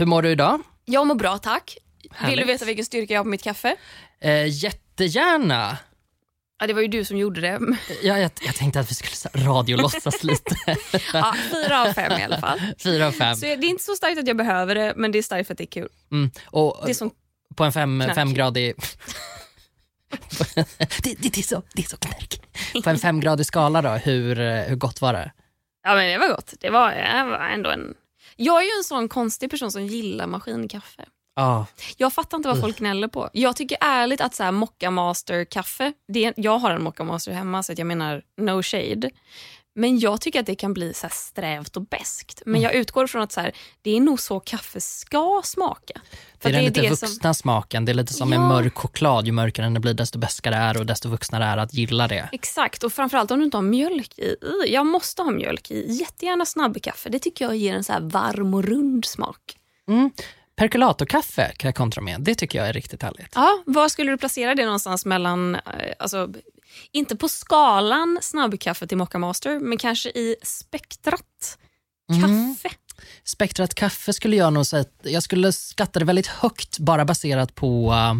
Hur mår du idag? Jag mår bra tack. Vill Härligt. du veta vilken styrka jag har på mitt kaffe? Eh, jättegärna. Ja, det var ju du som gjorde det. Ja, jag, jag tänkte att vi skulle radiolåtsas lite. Ja, fyra av fem i alla fall. Fyra av fem. Så det är inte så starkt att jag behöver det, men det är starkt för att det är kul. Mm. Och Det är som, på en fem, knark. femgradig... det, det, det, är så, det är så knark. På en femgradig skala då, hur, eh, hur gott var det? ja, men det var gott. Det var, det var ändå en... Jag är ju en sån konstig person som gillar maskinkaffe. Ja, Jag fattar inte vad folk gnäller på. Jag tycker ärligt att så här, Mocca Master kaffe, det är, jag har en Mocca Master hemma så jag menar no shade. Men jag tycker att det kan bli så strävt och beskt. Men jag utgår från att så här, det är nog så kaffe ska smaka. det är den lite det vuxna smaken. Det är lite som Ja. mörk choklad. Ju mörkare den blir desto bäskare är och desto vuxnare är att gilla det. Exakt, och framförallt om du inte har mjölk i. Jag måste ha mjölk i. Jättegärna snabbkaffe. Det tycker jag ger en så här varm och rund smak. Mm. Perkulatorkaffe kan jag kontra med. Det tycker jag är riktigt härligt. Ja, var skulle du placera det någonstans mellan, eh, alltså, inte på skalan snabbkaffe till Mocca Master, men kanske i spektrat Mm. kaffe? Spektrat kaffe skulle jag nog säga, jag skulle skatta det väldigt högt bara baserat på uh,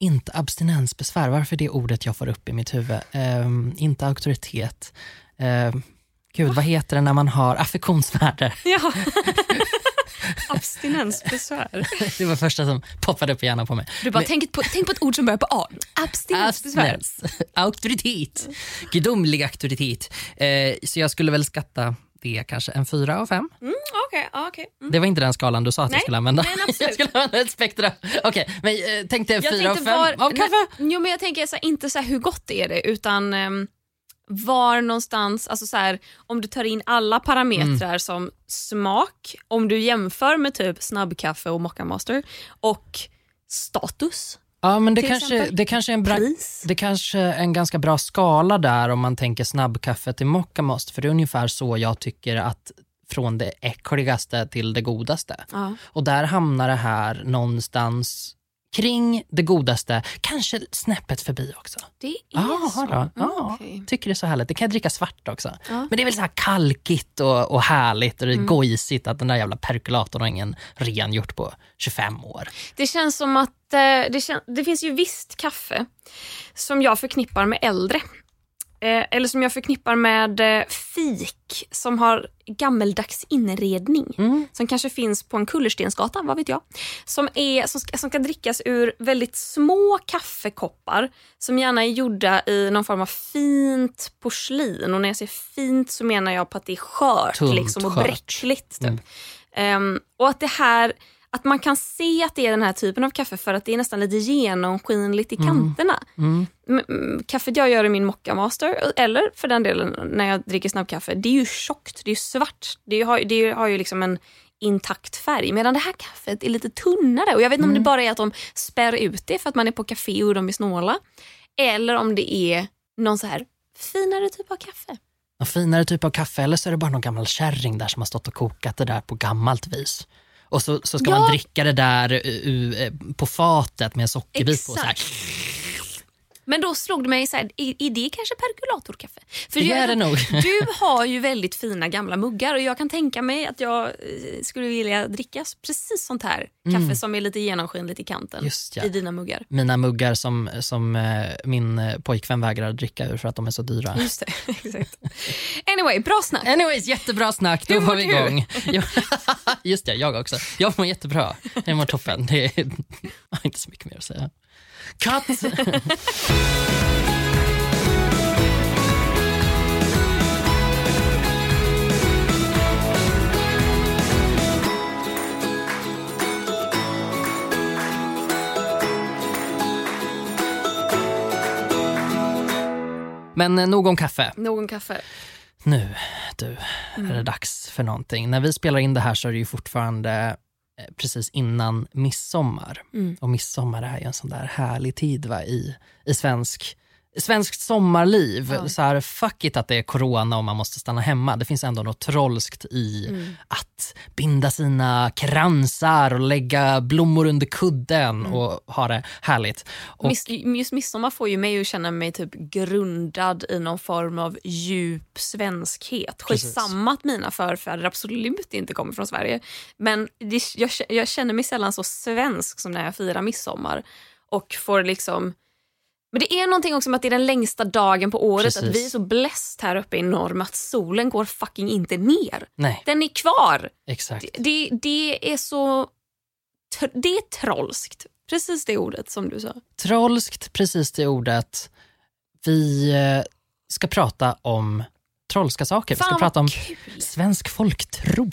inte abstinensbesvär, varför det ordet jag får upp i mitt huvud? Ehm, inte auktoritet. Uh, gud, vad heter det när man har affektionsvärde? Ja. Abstinensbesvär. det var första som poppade upp i hjärnan på mig. Du bara, tänk, på, tänk på ett ord som börjar på A. Abstinensbesvär. Abstinens. Auktoritet. Gudomlig auktoritet. Eh, så jag skulle väl skatta det kanske en fyra av fem. Mm, Okej, ja, okej. Mm. Det var inte den skalan du sa att jag Nej, skulle använda. men absolut. jag skulle använda ett spektra. Okej, men eh, tänkte Jag fyra av fem av kaffe. Nej, jo, men jag tänker så här, inte så här, hur gott är det utan ehm, var någonstans, alltså så här, om du tar in alla parametrar Mm. som smak, om du jämför med typ snabbkaffe och Mocca Master och status, Ja, men det kanske, exempel. det kanske är en bra... pris. Det kanske är en ganska bra skala där om man tänker snabbkaffe till mockamost. För det är ungefär så jag tycker att från det äckligaste till det godaste. Ja. Och där hamnar det här någonstans kring det godaste, kanske snäppet förbi också. Det är Ja, så. då. Ja okej. tycker det är så härligt. Det kan jag dricka svart också. Ja. Men det är väl så här kalkigt och, och härligt och det är Mm. gojsigt att den där jävla perkulatorn har ingen rengjort på 25 år. Det känns som att eh, det, kän- det finns ju visst kaffe som jag förknippar med äldre. Eh, eller som jag förknippar med eh, fik som har gammeldags inredning. Mm. Som kanske finns på en kullerstensgata, vad vet jag. Som, är, som, ska, som kan drickas ur väldigt små kaffekoppar som gärna är gjorda i någon form av fint porslin. Och när jag säger fint så menar jag på att det är skört Tunt, liksom, och skört. bräckligt. Typ. Mm. Ehm, och att det här att man kan se att det är den här typen av kaffe för att det är nästan lite genomskinligt i kanterna. Mm. Mm, mm, kaffet jag gör i min Mocca Master, eller för den delen när jag dricker snabbkaffe, det är ju tjockt, det är ju svart. Det har, det har ju liksom en intakt färg. Medan det här kaffet är lite tunnare. Och Jag vet inte om det bara är att de spär ut det för att man är på café och de är snåla. Eller om det är någon så här finare typ av kaffe. Någon finare typ av kaffe eller så är det bara någon gammal kärring där som har stått och kokat det där på gammalt vis. Och så, så ska Ja. man dricka det där uh, uh, på fatet med en sockerbit på. Så här. Men då slog det mig, så här, är, är det kanske perkulatorkaffe? För Det jag- är det nog. Du har ju väldigt fina gamla muggar och jag kan tänka mig att jag eh, skulle vilja dricka precis sånt här kaffe som är lite genomskinligt i kanten Mm. Just ja. i dina muggar. Mina muggar som, som eh, min eh, pojkvän vägrar dricka ur för att de är så dyra. Just det, exakt. Anyway, bra snack. Anyways, jättebra snack. Då var vi du? igång. Jo, Just det, jag också. Jag mår jättebra. Jag mår toppen. Det är, inte så mycket mer att säga. Cut! Men eh, nog om kaffe. Någon kaffe. Nu, du, är det dags för någonting. När vi spelar in det här så är det ju fortfarande precis innan midsommar. Mm. Och midsommar är ju en sån där härlig tid va, i, i svensk svenskt sommarliv, Ja. så här, fuck it att det är corona och man måste stanna hemma. Det finns ändå något trollskt i Mm. att binda sina kransar och lägga blommor under kudden Mm. och ha det härligt. Och, Miss, just midsommar får ju mig att känna mig typ grundad i någon form av djup svenskhet. Skitsamma att mina förfäder absolut inte kommer från Sverige. Men det, jag, jag känner mig sällan så svensk som när jag firar midsommar. Och får liksom... Men det är någonting också med att det är den längsta dagen på året. Att Precis. vi är så bläst här uppe i norr med att solen går fucking inte ner. nej, Den är kvar. exakt. Det, det är så... Det är trollskt. Precis det ordet som du sa. Trollskt, precis det ordet. Vi eh, ska prata om trollska saker. Vi ska Fan, prata om kul. svensk folktro.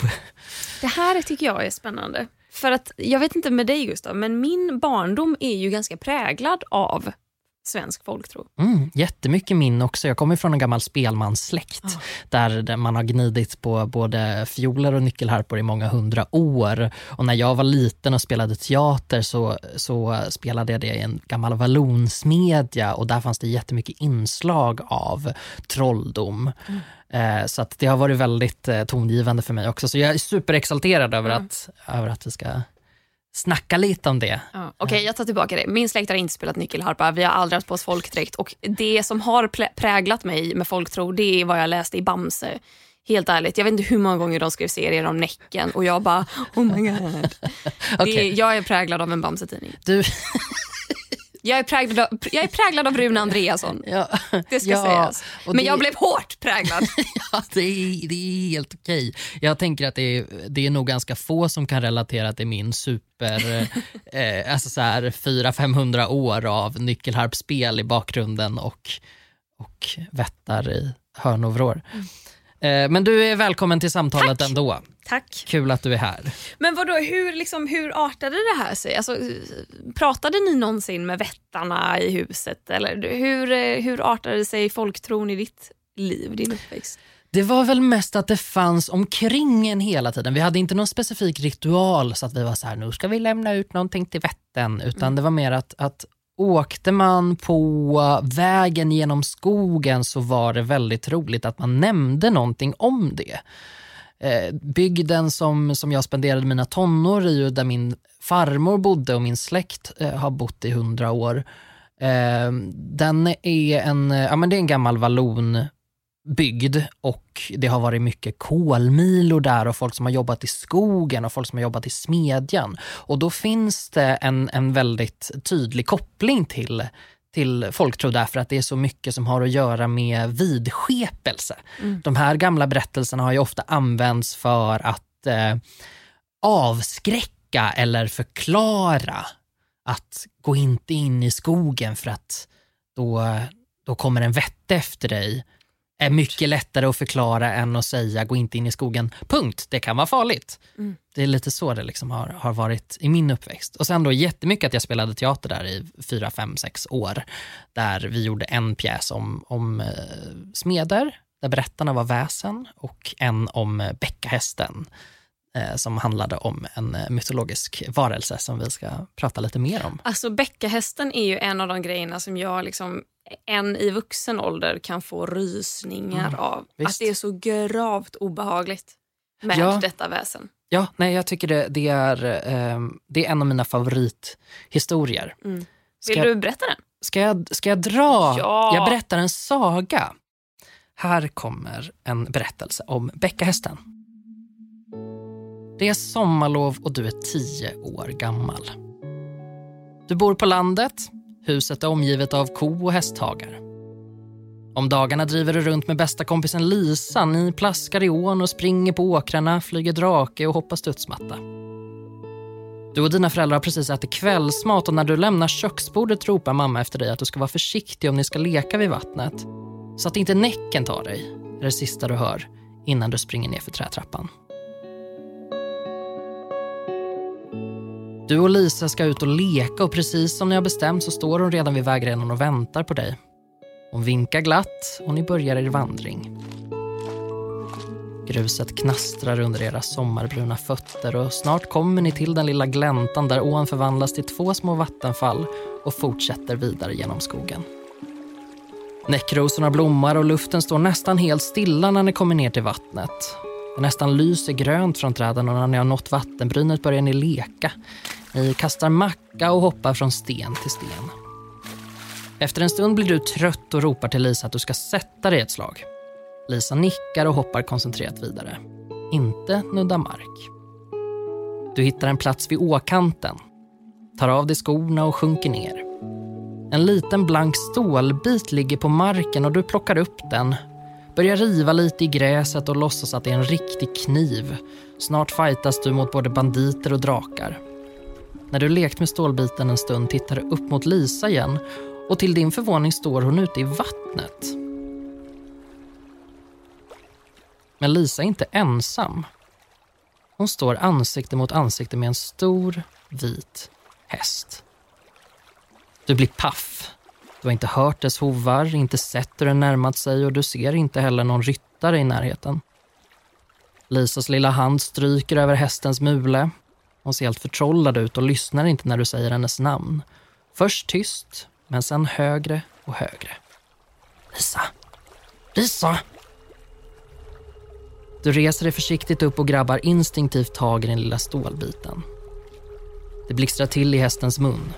Det här tycker jag är spännande. För att, Jag vet inte med dig Gustav, men min barndom är ju ganska präglad av svensk folktro. Mm, jättemycket min också. Jag kommer från en gammal spelmanssläkt där där man har gnidit på både fioler och nyckelharpor i många hundra år. Och när jag var liten och spelade teater så, så spelade jag det i en gammal vallonsmedja och där fanns det jättemycket inslag av trolldom. Mm. Eh, så att det har varit väldigt eh, tongivande för mig också. Så jag är superexalterad över, Mm. att, över att vi ska snacka lite om det. Ja. Okej, jag tar tillbaka det. Min släkt har inte spelat nyckelharpa. Vi har aldrig haft på oss folkdräkt. Och det som har präglat mig med folktro, det är vad jag läste i Bamse. Helt ärligt, jag vet inte hur många gånger de skrev serier om Näcken och jag bara oh my god. Det, jag är präglad av en Bamse-tidning. Du, Jag är präglad av, jag är präglad av Rune Andreasson. ja, Det ska ja, sägas. Men det- jag blev hårt präglad. Ja, det är, det är helt okej. Jag tänker att det är, det är nog ganska få som kan relatera till min super, eh, alltså så här 400-500 år av nyckelharpspel i bakgrunden och, och vättar i hörnovrår. Eh, men du är välkommen till samtalet Tack. ändå. Tack. Kul att du är här. Men vadå, hur, liksom, hur artade det här sig? Alltså, pratade ni någonsin med vättarna i huset? Eller hur, eh, hur artade sig folktron i ditt liv, din uppväxt? Det var väl mest att det fanns omkring en hela tiden. Vi hade inte någon specifik ritual så att vi var så här, nu ska vi lämna ut någonting till vätten, utan det var mer att, att åkte man på vägen genom skogen så var det väldigt roligt att man nämnde någonting om det. Eh, bygden som, som jag spenderade mina tonår i och där min farmor bodde och min släkt eh, har bott i hundra år. Eh, den är en, ja, men det är en gammal vallon byggd och det har varit mycket kolmilor där och folk som har jobbat i skogen och folk som har jobbat i smedjan. Och då finns det en, en väldigt tydlig koppling till, till folktro därför att det är så mycket som har att göra med vidskepelse. De här gamla berättelserna har ju ofta använts för att eh, avskräcka eller förklara att gå inte in i skogen för att då, då kommer en vätte efter dig är mycket lättare att förklara än att säga gå inte in i skogen, punkt. Det kan vara farligt. Mm. Det är lite så det liksom har, har varit i min uppväxt. Och sen då jättemycket att jag spelade teater där i fyra, fem, sex år. Där vi gjorde en pjäs om, om eh, smeder, där berättarna var väsen och en om eh, bäckahästen eh, som handlade om en eh, mytologisk varelse som vi ska prata lite mer om. Alltså bäckahästen är ju en av de grejerna som jag liksom än i vuxen ålder kan få rysningar Mm, av. visst. Att det är så gravt obehagligt med Ja. detta väsen. Ja, nej, jag tycker det, det, är, eh, det är en av mina favorithistorier. Mm. Ska, Vill du berätta den? ska, jag, ska jag dra? Ja. Jag berättar en saga. Här kommer en berättelse om bäckahästen. Det är sommarlov och du är tio år gammal. Du bor på landet. Huset är omgivet av ko och hästhagar. Om dagarna driver du runt med bästa kompisen Lisa. Ni plaskar i ån och springer på åkrarna, flyger drake och hoppar studsmatta. Du och dina föräldrar har precis ätit kvällsmat och när du lämnar köksbordet ropar mamma efter dig att du ska vara försiktig om ni ska leka vid vattnet. Så att inte näcken tar dig, är det sista du hör innan du springer ner för trätrappan. Du och Lisa ska ut och leka och precis som ni har bestämt så står hon redan vid vägrenen och väntar på dig. Hon vinkar glatt och ni börjar er vandring. Gruset knastrar under era sommarbruna fötter och snart kommer ni till den lilla gläntan där ån förvandlas till två små vattenfall och fortsätter vidare genom skogen. Näckrosorna blommar och luften står nästan helt stilla när ni kommer ner till vattnet. Det nästan lyser grönt från träden och när ni har nått vattenbrynet börjar ni leka. Ni kastar macka och hoppar från sten till sten. Efter en stund blir du trött och ropar till Lisa att du ska sätta dig ett slag. Lisa nickar och hoppar koncentrerat vidare. Inte nudda mark. Du hittar en plats vid åkanten, tar av dig skorna och sjunker ner. En liten blank stålbit ligger på marken och du plockar upp den. Börjar riva lite i gräset och låtsas att det är en riktig kniv. Snart fightas du mot både banditer och drakar. När du lekt med stålbiten en stund tittar du upp mot Lisa igen och till din förvåning står hon ute i vattnet. Men Lisa är inte ensam. Hon står ansikte mot ansikte med en stor, vit häst. Du blir paff. Du har inte hört dess hovar, inte sett hur den närmat sig och du ser inte heller någon ryttare i närheten. Lisas lilla hand stryker över hästens mule. Hon ser helt förtrollad ut och lyssnar inte när du säger hennes namn. Först tyst, men sen högre och högre. Lisa! Lisa! Du reser dig försiktigt upp och grabbar instinktivt tag i den lilla stålbiten. Det blixtrar till i hästens mun.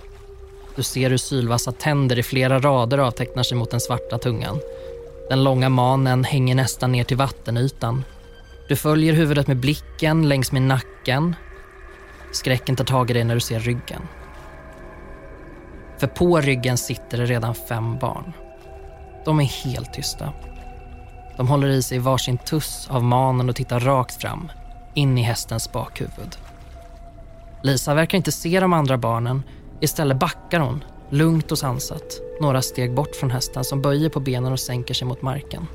Du ser hur sylvassa tänder i flera rader avtecknar sig mot den svarta tungan. Den långa manen hänger nästan ner till vattenytan. Du följer huvudet med blicken längs med nacken. Skräcken tar tag i dig när du ser ryggen. För på ryggen sitter det redan fem barn. De är helt tysta. De håller i sig varsin tuss av manen och tittar rakt fram, in i hästens bakhuvud. Lisa verkar inte se de andra barnen. Istället backar hon, lugnt och sansat, några steg bort från hästen som böjer på benen och sänker sig mot marken.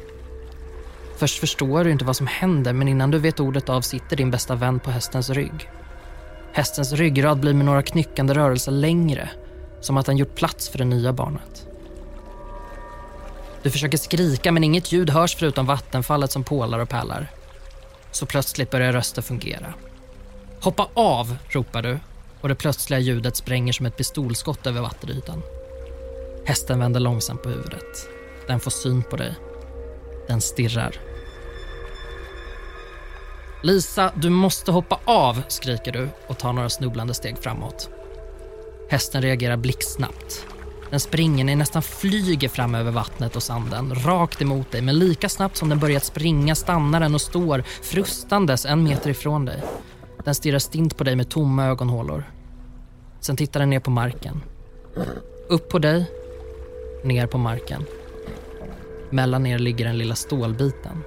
Först förstår du inte vad som händer men innan du vet ordet av sitter din bästa vän på hästens rygg. Hästens ryggrad blir med några knyckande rörelser längre, som att den gjort plats för det nya barnet. Du försöker skrika men inget ljud hörs förutom vattenfallet som pålar och pärlar. Så plötsligt börjar rösten fungera. Hoppa av, ropar du och det plötsliga ljudet spränger som ett pistolskott över vattenytan. Hästen vänder långsamt på huvudet. Den får syn på dig. Den stirrar. Lisa, du måste hoppa av, skriker du och tar några snubblande steg framåt. Hästen reagerar blixtsnabbt. Den springer, ni nästan flyger fram över vattnet och sanden, rakt emot dig. Men lika snabbt som den börjat springa stannar den och står frustandes en meter ifrån dig. Den stirrar stint på dig med tomma ögonhålor. Sen tittar den ner på marken. Upp på dig, ner på marken. Mellan er ligger den lilla stålbiten.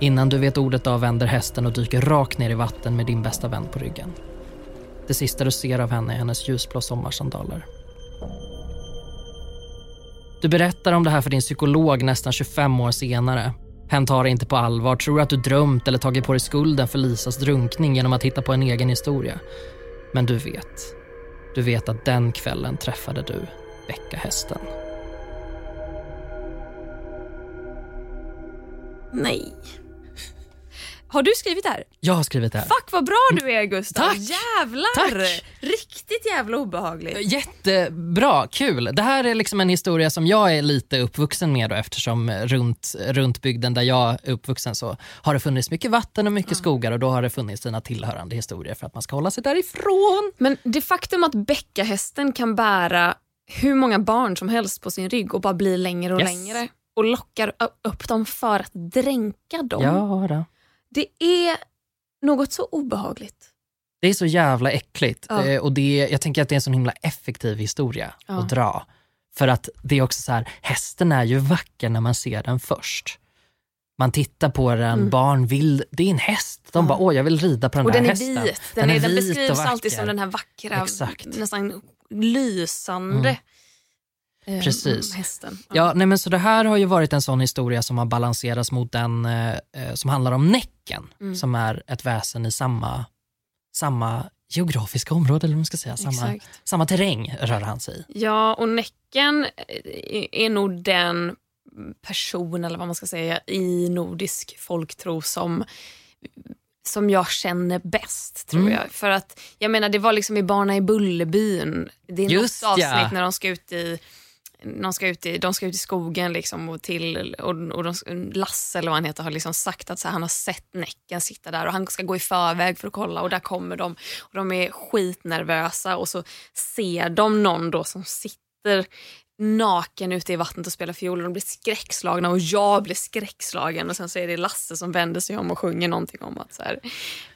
Innan du vet ordet av vänder hästen och dyker rakt ner i vatten med din bästa vän på ryggen. Det sista du ser av henne är hennes ljusblå sommarsandaler. Du berättar om det här för din psykolog nästan 25 år senare. Hen tar det inte på allvar, tror att du drömt eller tagit på dig skulden för Lisas drunkning genom att hitta på en egen historia. Men du vet. Du vet att den kvällen träffade du Becka-hästen. Nej. Har du skrivit det här? Jag har skrivit det här. Fuck vad bra du är Gustav. Tack. Jävlar. Tack. Riktigt jävla obehagligt. Jättebra, kul. Det här är liksom en historia som jag är lite uppvuxen med då, eftersom runt, runt bygden där jag är uppvuxen så har det funnits mycket vatten och mycket skogar och då har det funnits sina tillhörande historier för att man ska hålla sig därifrån. Men det faktum att bäckahästen kan bära hur många barn som helst på sin rygg och bara bli längre och Yes. längre och lockar upp dem för att dränka dem. Ja, då. Det är något så obehagligt. Det är så jävla äckligt Ja. Eh, och det, jag tänker att det är en sån himla effektiv historia Ja. att dra. För att det är också så här, hästen är ju vacker när man ser den först. Man tittar på den, Mm. barn vill, det är en häst. De Ja. bara, åh jag vill rida på den och där den är hästen. vit. Den, är, den vit och beskrivs alltid som den här vackra, Exakt. nästan lysande eh, Precis. hästen. Ja, nej men så det här har ju varit en sån historia som har balanserats mot den eh, eh, som handlar om Näcken, Mm. som är ett väsen i samma, samma geografiska område, eller man ska säga. Samma, Exakt. samma terräng rör han sig i. Ja, och Näcken är- är nog den person, eller vad man ska säga, i nordisk folktro som som jag känner bäst, tror Mm. jag. För att, jag menar, det var liksom i Barna i Bullerbyn. Det är Just något avsnitt ja. när de ska ut i de ska ut i, de ska ut i skogen liksom och till och, och de, Lasse eller vad han heter har liksom sagt att så här, han har sett Näcken sitta där och han ska gå i förväg för att kolla och där kommer de. Och de är skitnervösa och så ser de någon då som sitter naken ute i vattnet och spelar fiol och de blir skräckslagna och jag blir skräckslagen och sen så är det Lasse som vänder sig om och sjunger någonting om att så här,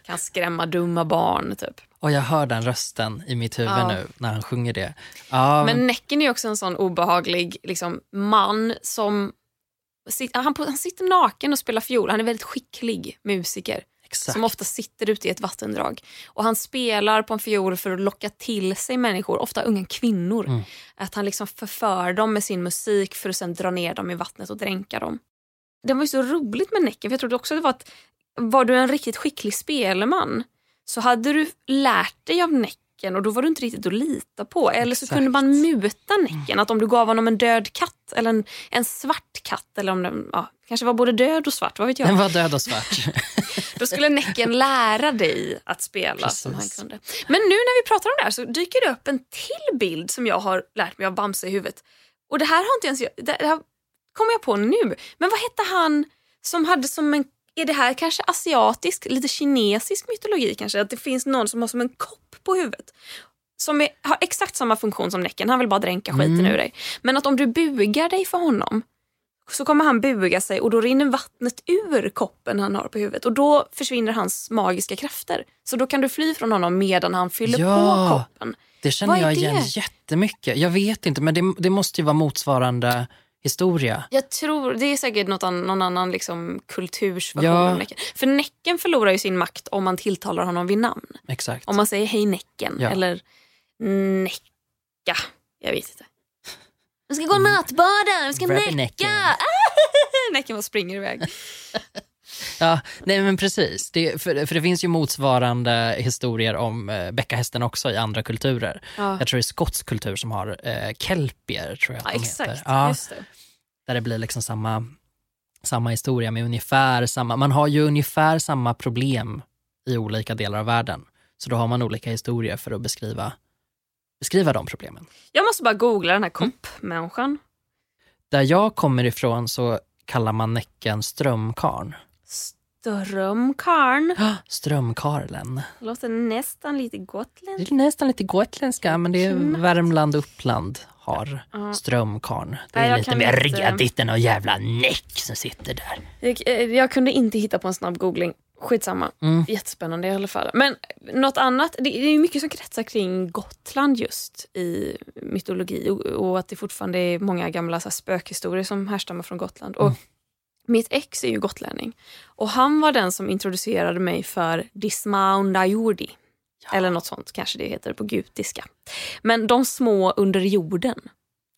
kan skrämma dumma barn typ. Och jag hör den rösten i mitt huvud ja. nu när han sjunger det. Ja. Men Näcken är också en sån obehaglig liksom, man som han, han sitter naken och spelar fiol. Han är väldigt skicklig musiker. Exakt. Som ofta sitter ute i ett vattendrag. Och Han spelar på en fiol för att locka till sig människor, ofta unga kvinnor. Mm. Att Han liksom förför dem med sin musik för att sen dra ner dem i vattnet och dränka dem. Det var ju så roligt med Näcken, för jag trodde också det var att var du en riktigt skicklig spelman så hade du lärt dig av Näcken och då var du inte riktigt att lita på. Eller så kunde man muta Näcken, att om du gav honom en död katt eller en, en svart katt eller om den ja, kanske var både död och svart, vad vet jag. Den var död och svart. då skulle Näcken lära dig att spela Precis. som han kunde. Men nu när vi pratar om det här så dyker det upp en till bild som jag har lärt mig av Bamse i huvudet. Och det här har inte ens jag, det här kommer jag på nu. Men vad hette han som hade som en är det här kanske asiatisk, lite kinesisk mytologi kanske? Att det finns någon som har som en kopp på huvudet. Som är, har exakt samma funktion som Näcken, han vill bara dränka skiten mm. ur dig. Men att om du bugar dig för honom så kommer han buga sig och då rinner vattnet ur koppen han har på huvudet och då försvinner hans magiska krafter. Så då kan du fly från honom medan han fyller ja, på koppen. Det känner jag igen jättemycket. Jag vet inte men det, det måste ju vara motsvarande historia. Jag tror, det är säkert något an, någon annan liksom kulturs version ja. av Näcken. För Näcken förlorar ju sin makt om man tilltalar honom vid namn. Exakt. Om man säger hej Näcken ja. eller Näcka. Jag vet inte. Vi ska gå och nattbada, vi ska Näcka! Näcken. näcken bara springer iväg. Ja, nej men precis. Det, för, för det finns ju motsvarande historier om eh, bäckahästen också i andra kulturer. Ja. Jag tror det är skotsk kultur som har eh, kelpier, tror jag ja, de exakt. heter. Ja, Just det. Där det blir liksom samma, samma historia med ungefär samma, man har ju ungefär samma problem i olika delar av världen. Så då har man olika historier för att beskriva, beskriva de problemen. Jag måste bara googla den här mm. koppmänniskan. Mm. Där jag kommer ifrån så kallar man Näcken strömkarn. Strömkarn. Strömkarlen. Låter nästan lite gotländskt. Nästan lite gotländska, men det är Värmland Uppland har strömkarn. Det är Nej, lite mer redigt än någon jävla näck som sitter där. Jag, eh, jag, kunde inte hitta på en snabb googling. Skitsamma. Mm. Jättespännande i alla fall. Men något annat, det, det är mycket som kretsar kring Gotland just i mytologi och, och att det fortfarande är många gamla så här, spökhistorier som härstammar från Gotland. Och mm. Mitt ex är ju gotlänning och han var den som introducerade mig för Dismaundajordi. Ja. Eller något sånt kanske det heter på gutiska. Men de små under jorden.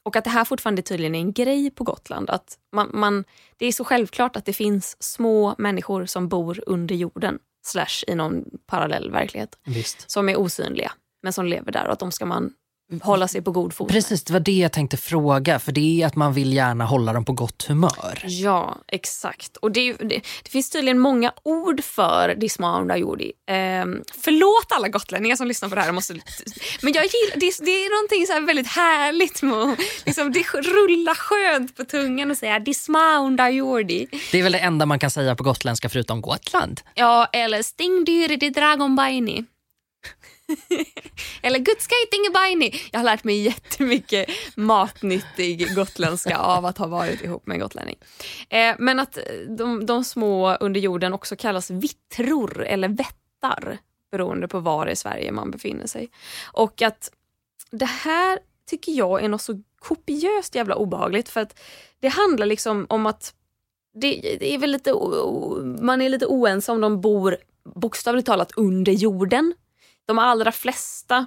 Och att det här fortfarande tydligen är en grej på Gotland. Att man, man, det är så självklart att det finns små människor som bor under jorden. Slash i någon parallell verklighet. Visst. Som är osynliga men som lever där och att de ska man hålla sig på god fot Precis, det var det jag tänkte fråga. För det är att man vill gärna hålla dem på gott humör. Ja, exakt. Och det, det, det finns tydligen många ord för Dismaunda Jordi. Eh, förlåt alla gotlänningar som lyssnar på det här. Måste, men jag gillar, det, det är någonting så väldigt härligt med liksom, det rullar skönt på tungan och säga Dismaunda Jordi. Det är väl det enda man kan säga på gotländska förutom Gotland. Ja, eller Stingdyri di Dragonbaini. Eller Gudskaitingebaini. Jag har lärt mig jättemycket matnyttig gotländska av att ha varit ihop med en gotlänning. Eh, men att eh, de, de, små under jorden också kallas vittror eller vättar beroende på var i Sverige man befinner sig. Och att det här tycker jag är något så kopiöst jävla obehagligt för att det handlar liksom om att det, det är väl lite, man är lite oense om de bor bokstavligt talat under jorden de allra flesta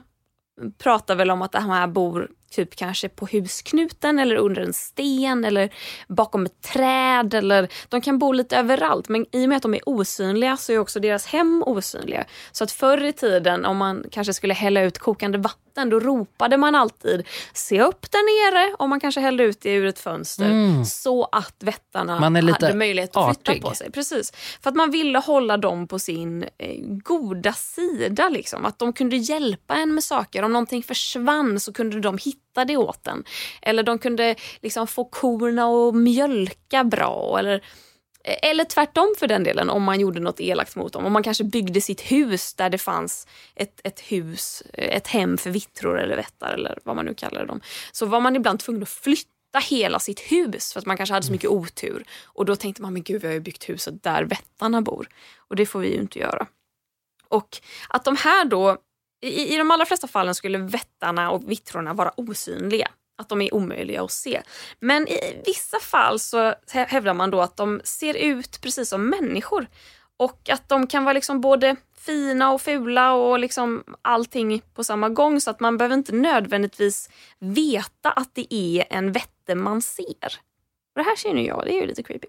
pratar väl om att de här bor typ kanske på husknuten eller under en sten eller bakom ett träd. Eller, de kan bo lite överallt men i och med att de är osynliga så är också deras hem osynliga. Så att förr i tiden om man kanske skulle hälla ut kokande vatten då ropade man alltid se upp där nere om man kanske hällde ut det ur ett fönster mm. så att vättarna hade möjlighet att flytta artig. på sig. Precis. För att man ville hålla dem på sin eh, goda sida. Liksom. Att de kunde hjälpa en med saker. Om någonting försvann så kunde de hitta mata det åt en. Eller de kunde liksom få korna att mjölka bra. Eller, eller tvärtom för den delen om man gjorde något elakt mot dem. Om man kanske byggde sitt hus där det fanns ett, ett hus, ett hem för vittror eller vättar eller vad man nu kallar dem. Så var man ibland tvungen att flytta hela sitt hus för att man kanske hade så mycket otur. Och då tänkte man, men gud vi har ju byggt huset där vättarna bor. Och det får vi ju inte göra. Och att de här då, i, i de allra flesta fallen skulle vättarna och vittrorna vara osynliga. Att de är omöjliga att se. Men i vissa fall så hävdar man då att de ser ut precis som människor. Och att de kan vara liksom både fina och fula och liksom allting på samma gång så att man behöver inte nödvändigtvis veta att det är en vätte man ser. Och det här känner jag, det är ju lite creepy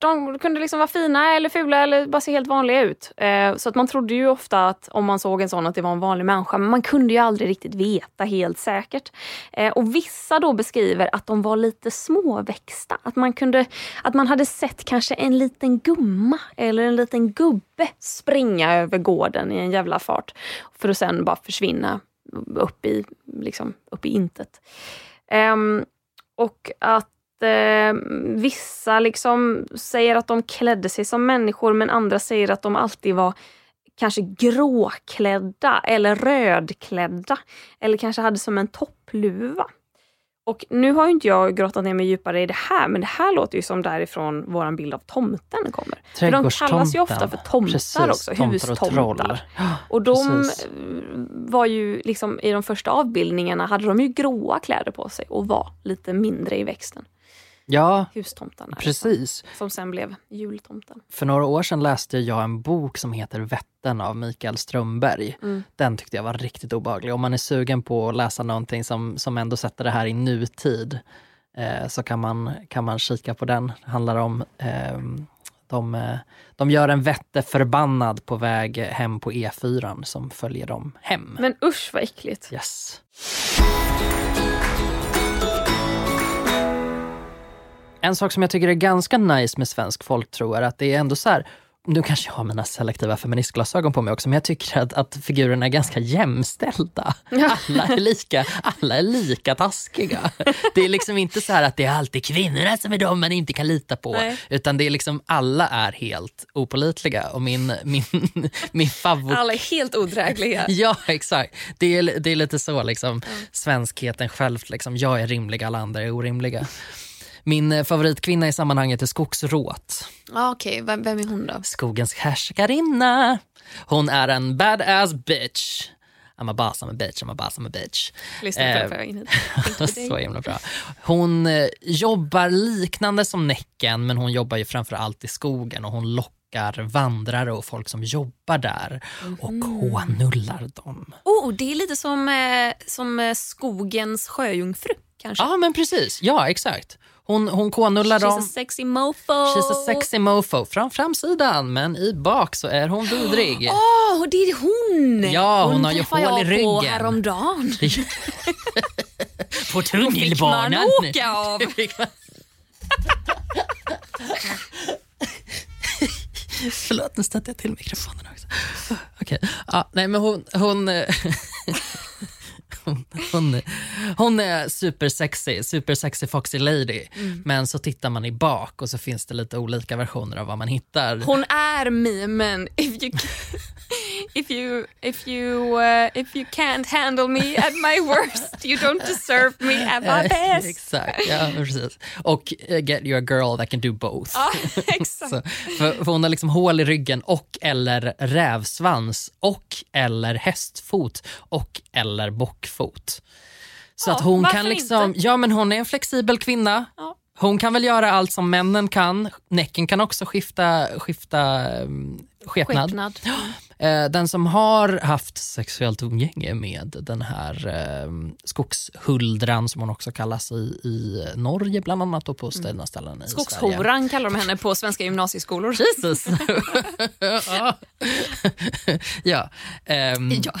de kunde liksom vara fina eller fula eller bara se helt vanliga ut. Eh, så att man trodde ju ofta att om man såg en sån att det var en vanlig människa, men man kunde ju aldrig riktigt veta helt säkert. Eh, och vissa då beskriver att de var lite småväxta. Att man, kunde, att man hade sett kanske en liten gumma eller en liten gubbe springa över gården i en jävla fart för att sen bara försvinna upp i, liksom, upp i intet. Eh, och att eh, vissa liksom säger att de klädde sig som människor men andra säger att de alltid var kanske gråklädda eller rödklädda. Eller kanske hade som en toppluva. Och nu har inte jag grottat ner mig djupare i det här, men det här låter ju som därifrån vår bild av tomten kommer. För de kallas ju ofta för tomtar Precis, också, hustomtar. Och, och de Precis. var ju liksom i de första avbildningarna hade de ju gråa kläder på sig och var lite mindre i växten ja, hustomtarna. Precis. Liksom, som sen blev jultomten. För några år sedan läste jag en bok som heter Vätten av Mikael Strömberg. Mm. Den tyckte jag var riktigt obehaglig. Om man är sugen på att läsa någonting som, som ändå sätter det här i nutid eh, så kan man, kan man kika på den. Det handlar om eh, de, de gör en vätte förbannad på väg hem på E4 som följer dem hem. Men usch vad äckligt. Yes. En sak som jag tycker är ganska nice med svensk folktro är att det är ändå så här, nu kanske jag har mina selektiva feministglasögon på mig också, men jag tycker att, att figurerna är ganska jämställda. Alla är lika, alla är lika taskiga. Det är liksom inte så här att det är alltid kvinnorna som är de man inte kan lita på, Nej. utan det är liksom alla är helt opolitliga. Och min, min, min favorit... Alla är helt odrägliga. ja, exakt. Det är, det är lite så, liksom, svenskheten själv. Liksom, jag är rimlig, alla andra är orimliga. Min eh, favoritkvinna i sammanhanget är Skogsråt. Ah, Okej, okay. vem, är hon då? Skogens härskarinna. Hon är en badass bitch. I'm a boss, I'm a bitch, I'm a boss, I'm a bitch. Lyssna på eh, Så himla bra. Hon eh, jobbar liknande som Näcken men hon jobbar ju framför allt i skogen och hon lockar vandrare och folk som jobbar där och mm. hånullar dem. Oh, det är lite som, eh, som eh, skogens sjöjungfru kanske? Ja men precis, ja exakt. Hon, hon konullar She's dem. She's a sexy mofo. She's a sexy mofo. Från framsidan, men i bak så är hon vidrig. Åh, oh, det är hon! Ja, hon, hon har ju hål i ryggen. på häromdagen. på tunnelbanan. Då fick man åka av. Förlåt, nu stötte jag till mikrofonen också. Okej. Okay. Ja, nej, men hon... hon hon, hon är supersexy, supersexy foxy lady. Mm. Men så tittar man i bak och så finns det lite olika versioner av vad man hittar. Hon är memen. If you, if you, if you, uh, if you can't handle me at my worst you don't deserve me at my best. exakt, ja precis. Och uh, get you a girl that can do both. Ja, exakt. så, för, för hon har liksom hål i ryggen och eller rävsvans och eller hästfot och eller bockfot. Så ja, att hon kan liksom, inte? ja men hon är en flexibel kvinna. Ja. Hon kan väl göra allt som männen kan. Näcken kan också skifta, skifta um, skepnad. skepnad. Eh, den som har haft sexuellt umgänge med den här eh, skogshuldran som hon också kallas i, i Norge bland annat och på mm. ställen, ställen i Skogshoran kallar de henne på svenska gymnasieskolor. Jesus. ja. Um, ja.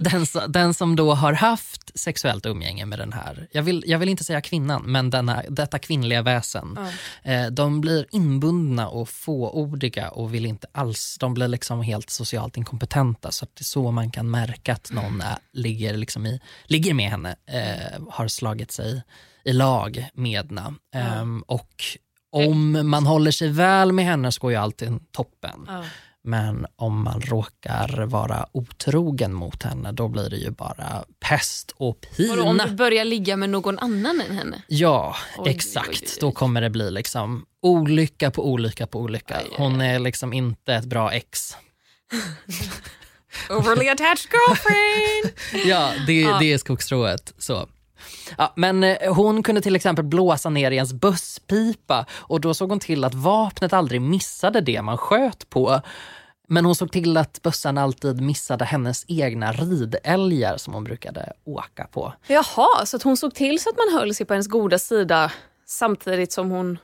Den, den som då har haft sexuellt umgänge med den här, jag vill, jag vill inte säga kvinnan, men denna, detta kvinnliga väsen. Ja. Eh, de blir inbundna och fåordiga och vill inte alls, de blir liksom helt socialt inkompetenta. Så att det är så man kan märka att någon är, ligger, liksom i, ligger med henne, eh, har slagit sig i lag med henne. Ehm, och om man håller sig väl med henne så går ju allting toppen. Ja. Men om man råkar vara otrogen mot henne då blir det ju bara pest och Vadå, om pina. du börjar ligga med någon annan än henne? Ja, Oj, exakt. oj, oj. Då kommer det bli liksom olycka på olycka på olycka. Hon är liksom inte ett bra ex. Overly attached girlfriend! Ja, det, det är skogsrået. Så. Ja, men eh, hon kunde till exempel blåsa ner i ens busspipa och då såg hon till att vapnet aldrig missade det man sköt på. Men hon såg till att bössan alltid missade hennes egna ridälgar som hon brukade åka på. Jaha, så att hon såg till så att man höll sig på hennes goda sida samtidigt som hon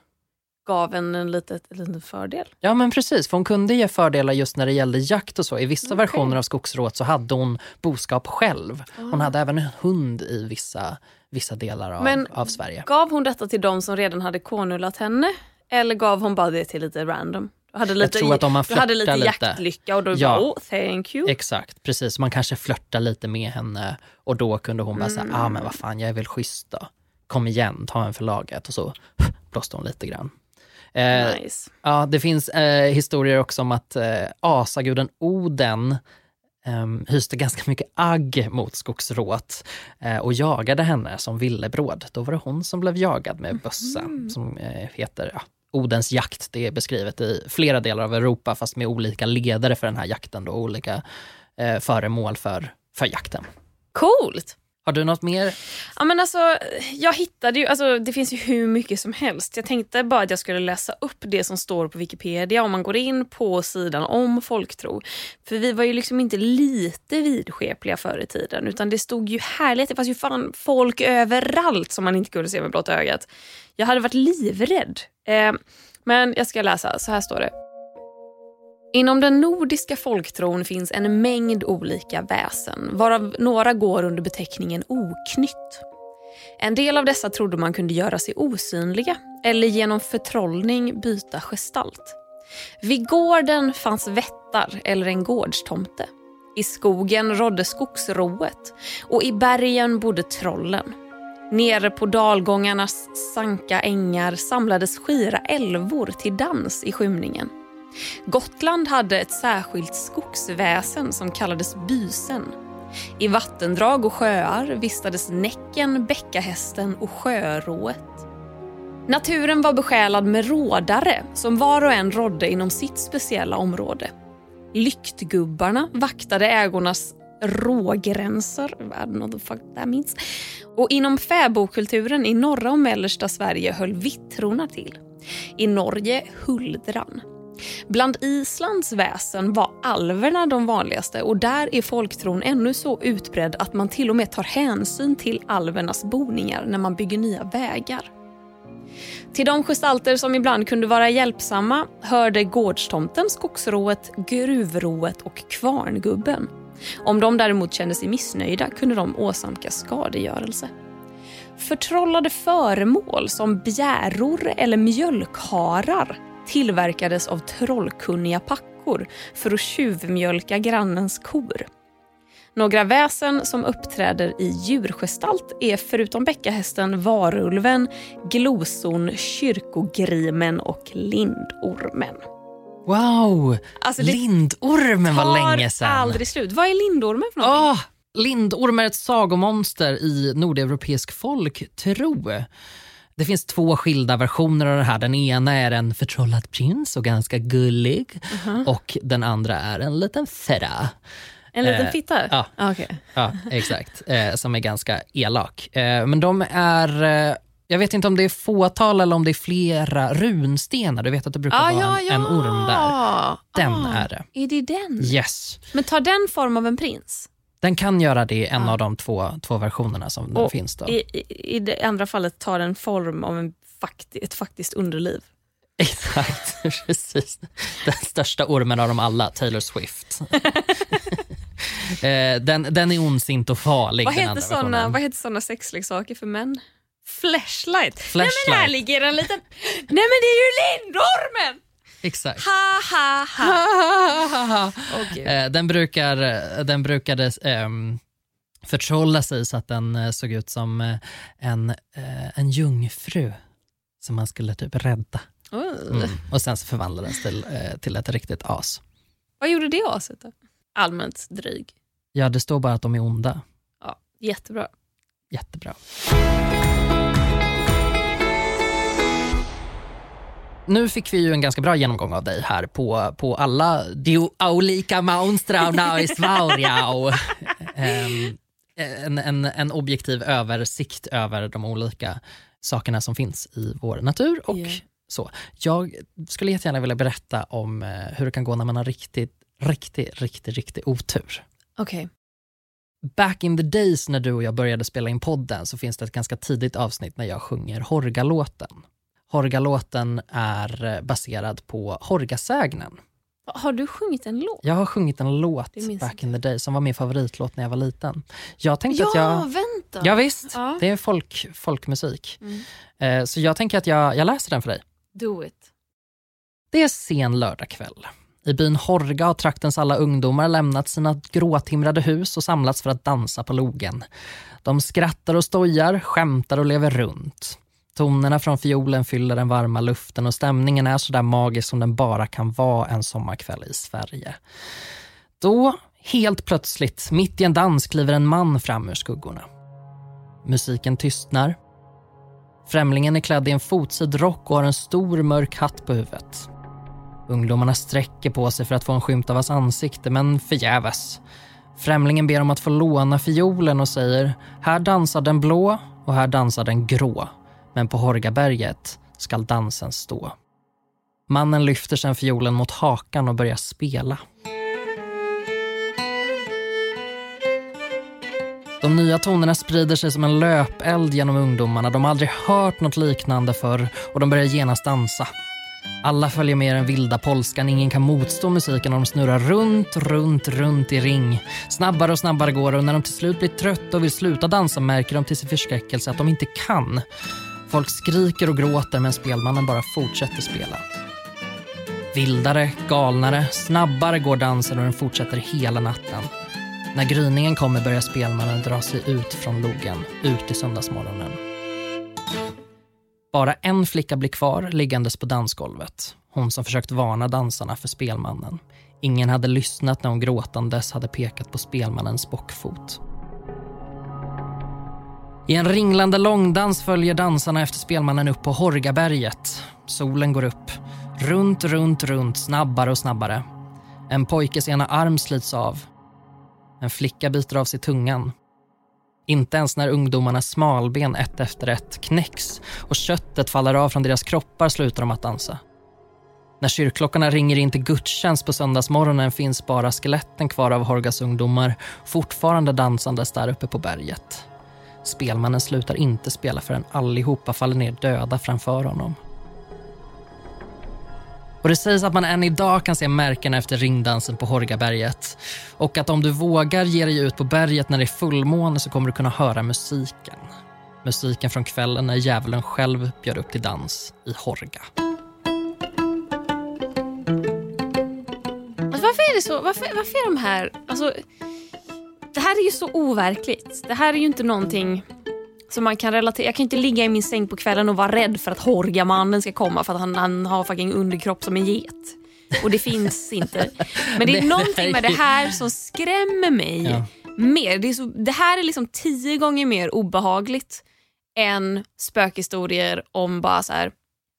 gav en en liten fördel. Ja men precis, för hon kunde ge fördelar just när det gällde jakt och så. I vissa Okej. versioner av skogsrået så hade hon boskap själv. Hon hade även en hund i vissa, vissa delar av, Men- av Sverige. Gav hon detta till de som redan hade konullat henne? Eller gav hon bara det till lite random? Hade lite, tror att om man du hade lite lite. jaktlycka och då Ja. bara oh, thank you. Exakt, precis. Man kanske flörtar lite med henne och då kunde hon bara säga, Mm. ah men vad fan jag är väl schysst då. Kom igen, ta en för laget och så blåste hon lite grann. Eh, nice. Ja, det finns eh, historier också om att eh, asaguden Oden eh, hyste ganska mycket agg mot skogsrået och jagade henne som villebråd. Då var det hon som blev jagad med bössa som eh, heter ja, Odens jakt. Det är beskrivet i flera delar av Europa fast med olika ledare för den här jakten då, olika eh, föremål för, för jakten. Coolt! Har du något mer? Ja, men alltså, jag hittade ju, alltså, det finns ju hur mycket som helst. Jag tänkte bara att jag skulle läsa upp det som står på Wikipedia om man går in på sidan om folktro. För vi var ju liksom inte lite vidskepliga förr i tiden utan det stod ju härligt, det fanns ju fan folk överallt som man inte kunde se med blotta ögat. Jag hade varit livrädd. Eh, men jag ska läsa, så här står det. Inom den nordiska folktron finns en mängd olika väsen, varav några går under beteckningen oknytt. En del av dessa trodde man kunde göra sig osynliga eller genom förtrollning byta gestalt. Vid gården fanns vättar eller en gårdstomte. I skogen rådde skogsrået och i bergen bodde trollen. Nere på dalgångarnas sanka ängar samlades skira älvor till dans i skymningen. Gotland hade ett särskilt skogsväsen som kallades bysen. I vattendrag och sjöar vistades näcken, bäckahästen och sjörået. Naturen var besjälad med rådare som var och en rådde inom sitt speciella område. Lyktgubbarna vaktade ägornas rågränser, I don't know the fuck that means. Och inom fäbodkulturen i norra och mellersta Sverige höll vittrorna till. I Norge huldran. Bland Islands väsen var alverna de vanligaste och där är folktron ännu så utbredd att man till och med tar hänsyn till alvernas boningar när man bygger nya vägar. Till de gestalter som ibland kunde vara hjälpsamma hörde gårdstomten, skogsrået, gruvrået och kvarngubben. Om de däremot kände sig missnöjda kunde de åsamka skadegörelse. Förtrollade föremål som bjäror eller mjölkharar tillverkades av trollkunniga packor för att tjuvmjölka grannens kor. Några väsen som uppträder i djurgestalt är förutom bäckahästen varulven, gloson, kyrkogrimen och lindormen. Wow! Alltså Lindormen var länge sedan. aldrig slut. Vad är lindormen för någonting? Ah, lindorm är ett sagomonster i nordeuropeisk folktro. Det finns två skilda versioner av det här. Den ena är en förtrollad prins och ganska gullig. Och den andra är en liten fera. En liten Eh, fitta? ja. Ah, okej. Ja, exakt. Eh, som är ganska elak. Eh, men de är... Eh, jag vet inte om det är fåtal eller om det är flera runstenar. Du vet att det brukar Ah, vara ja, en, ja. en orm där. Den ah, är det. Är det den? Yes. Men tar den form av en prins? Den kan göra det i en Ah. av de två, två versionerna som Och finns. Då. I, i, I det andra fallet tar den form av en fakti, ett faktiskt underliv. Exakt, precis. Den största ormen av dem alla, Taylor Swift. Eh, den, den är ondsint och farlig. Vad heter, såna, vad heter såna sexleksaker för män? Flashlight. Nej Flashlight. men här ligger en liten... Nej men det är ju lindormen! Exakt. Ha ha ha. Eh, den, brukar, den brukade ehm, förtrolla sig så att den eh, såg ut som eh, en, eh, en jungfru som man skulle typ rädda. Oh. Mm. Och sen så förvandlades till, eh, till ett riktigt as. Vad gjorde det aset då? Allmänt dryg. Ja, det står bara att de är onda. Ja, jättebra. Jättebra. Nu fick vi ju en ganska bra genomgång av dig här på, på alla de olika monstren i Sverige. Och, ehm, en, en, en objektiv översikt över de olika sakerna som finns i vår natur. Och Ja. så. Jag skulle jättegärna vilja berätta om eh, hur det kan gå när man har riktigt, riktigt, riktigt, riktigt otur. Okej. Back in the days när du och jag började spela in podden så finns det ett ganska tidigt avsnitt när jag sjunger Horgalåten. Horgalåten är eh, baserad på Horgasägnen. Har du sjungit en låt? Jag har sjungit en låt back in the days som var min favoritlåt när jag var liten. Jag tänkte Ja, att jag... vänta. Ja, visst, Ja. det är folk, folkmusik. Mm. Eh, Så jag tänker att jag, jag läser den för dig. Do it. Det är sen lördagkväll. I byn Horga har traktens alla ungdomar lämnat sina gråtimrade hus och samlats för att dansa på logen. De skrattar och stojar, skämtar och lever runt. Tonerna från fiolen fyller den varma luften och stämningen är så där magisk som den bara kan vara en sommarkväll i Sverige. Då, helt plötsligt, mitt i en dans kliver en man fram ur skuggorna. Musiken tystnar. Främlingen är klädd i en fotsid rock och har en stor mörk hatt på huvudet. Ungdomarna sträcker på sig för att få en skymt av hans ansikte, men förgäves. Främlingen ber om att få låna fiolen och säger “Här dansar den blå och här dansar den grå, men på Horgaberget skall dansen stå”. Mannen lyfter sedan fiolen mot hakan och börjar spela. De nya tonerna sprider sig som en löpeld genom ungdomarna. De har aldrig hört något liknande förr och de börjar genast dansa. Alla följer med den vilda polskan. Ingen kan motstå musiken och de snurrar runt, runt, runt i ring. Snabbare och snabbare går det och när de till slut blir trötta och vill sluta dansa märker de till sin förskräckelse att de inte kan. Folk skriker och gråter men spelmannen bara fortsätter spela. Vildare, galnare, snabbare går dansen och den fortsätter hela natten. När gryningen kommer börjar spelmannen dra sig ut från logen, ut i söndagsmorgonen. Bara en flicka blir kvar liggandes på dansgolvet. Hon som försökt varna dansarna för spelmannen. Ingen hade lyssnat när hon gråtandes hade pekat på spelmannens bockfot. I en ringlande långdans följer dansarna efter spelmannen upp på Horgaberget. Solen går upp. Runt, runt, runt, snabbare och snabbare. En pojkes ena arm slits av. En flicka biter av sig tungan. Inte ens när ungdomarnas smalben ett efter ett knäcks och köttet faller av från deras kroppar slutar de att dansa. När kyrkklockorna ringer in till gudstjänst på söndagsmorgonen finns bara skeletten kvar av Horgas ungdomar fortfarande dansandes där uppe på berget. Spelmannen slutar inte spela förrän allihopa faller ner döda framför honom. Och Det sägs att man än idag kan se märken efter ringdansen på Horgaberget. Och att om du vågar ge dig ut på berget när det är fullmåne så kommer du kunna höra musiken. Musiken från kvällen när djävulen själv bjöd upp till dans i Horga. Alltså, varför är det så? Varför, varför är de här... Alltså, det här är ju så overkligt. Det här är ju inte någonting som man kan relatera. Jag kan inte ligga i min säng på kvällen och vara rädd för att Horgamannen ska komma för att han, han har fucking underkropp som en get. Och det finns inte. Men det är någonting med det här som skrämmer mig Ja. mer. Det, så, det här är liksom tio gånger mer obehagligt än spökhistorier om bara så här,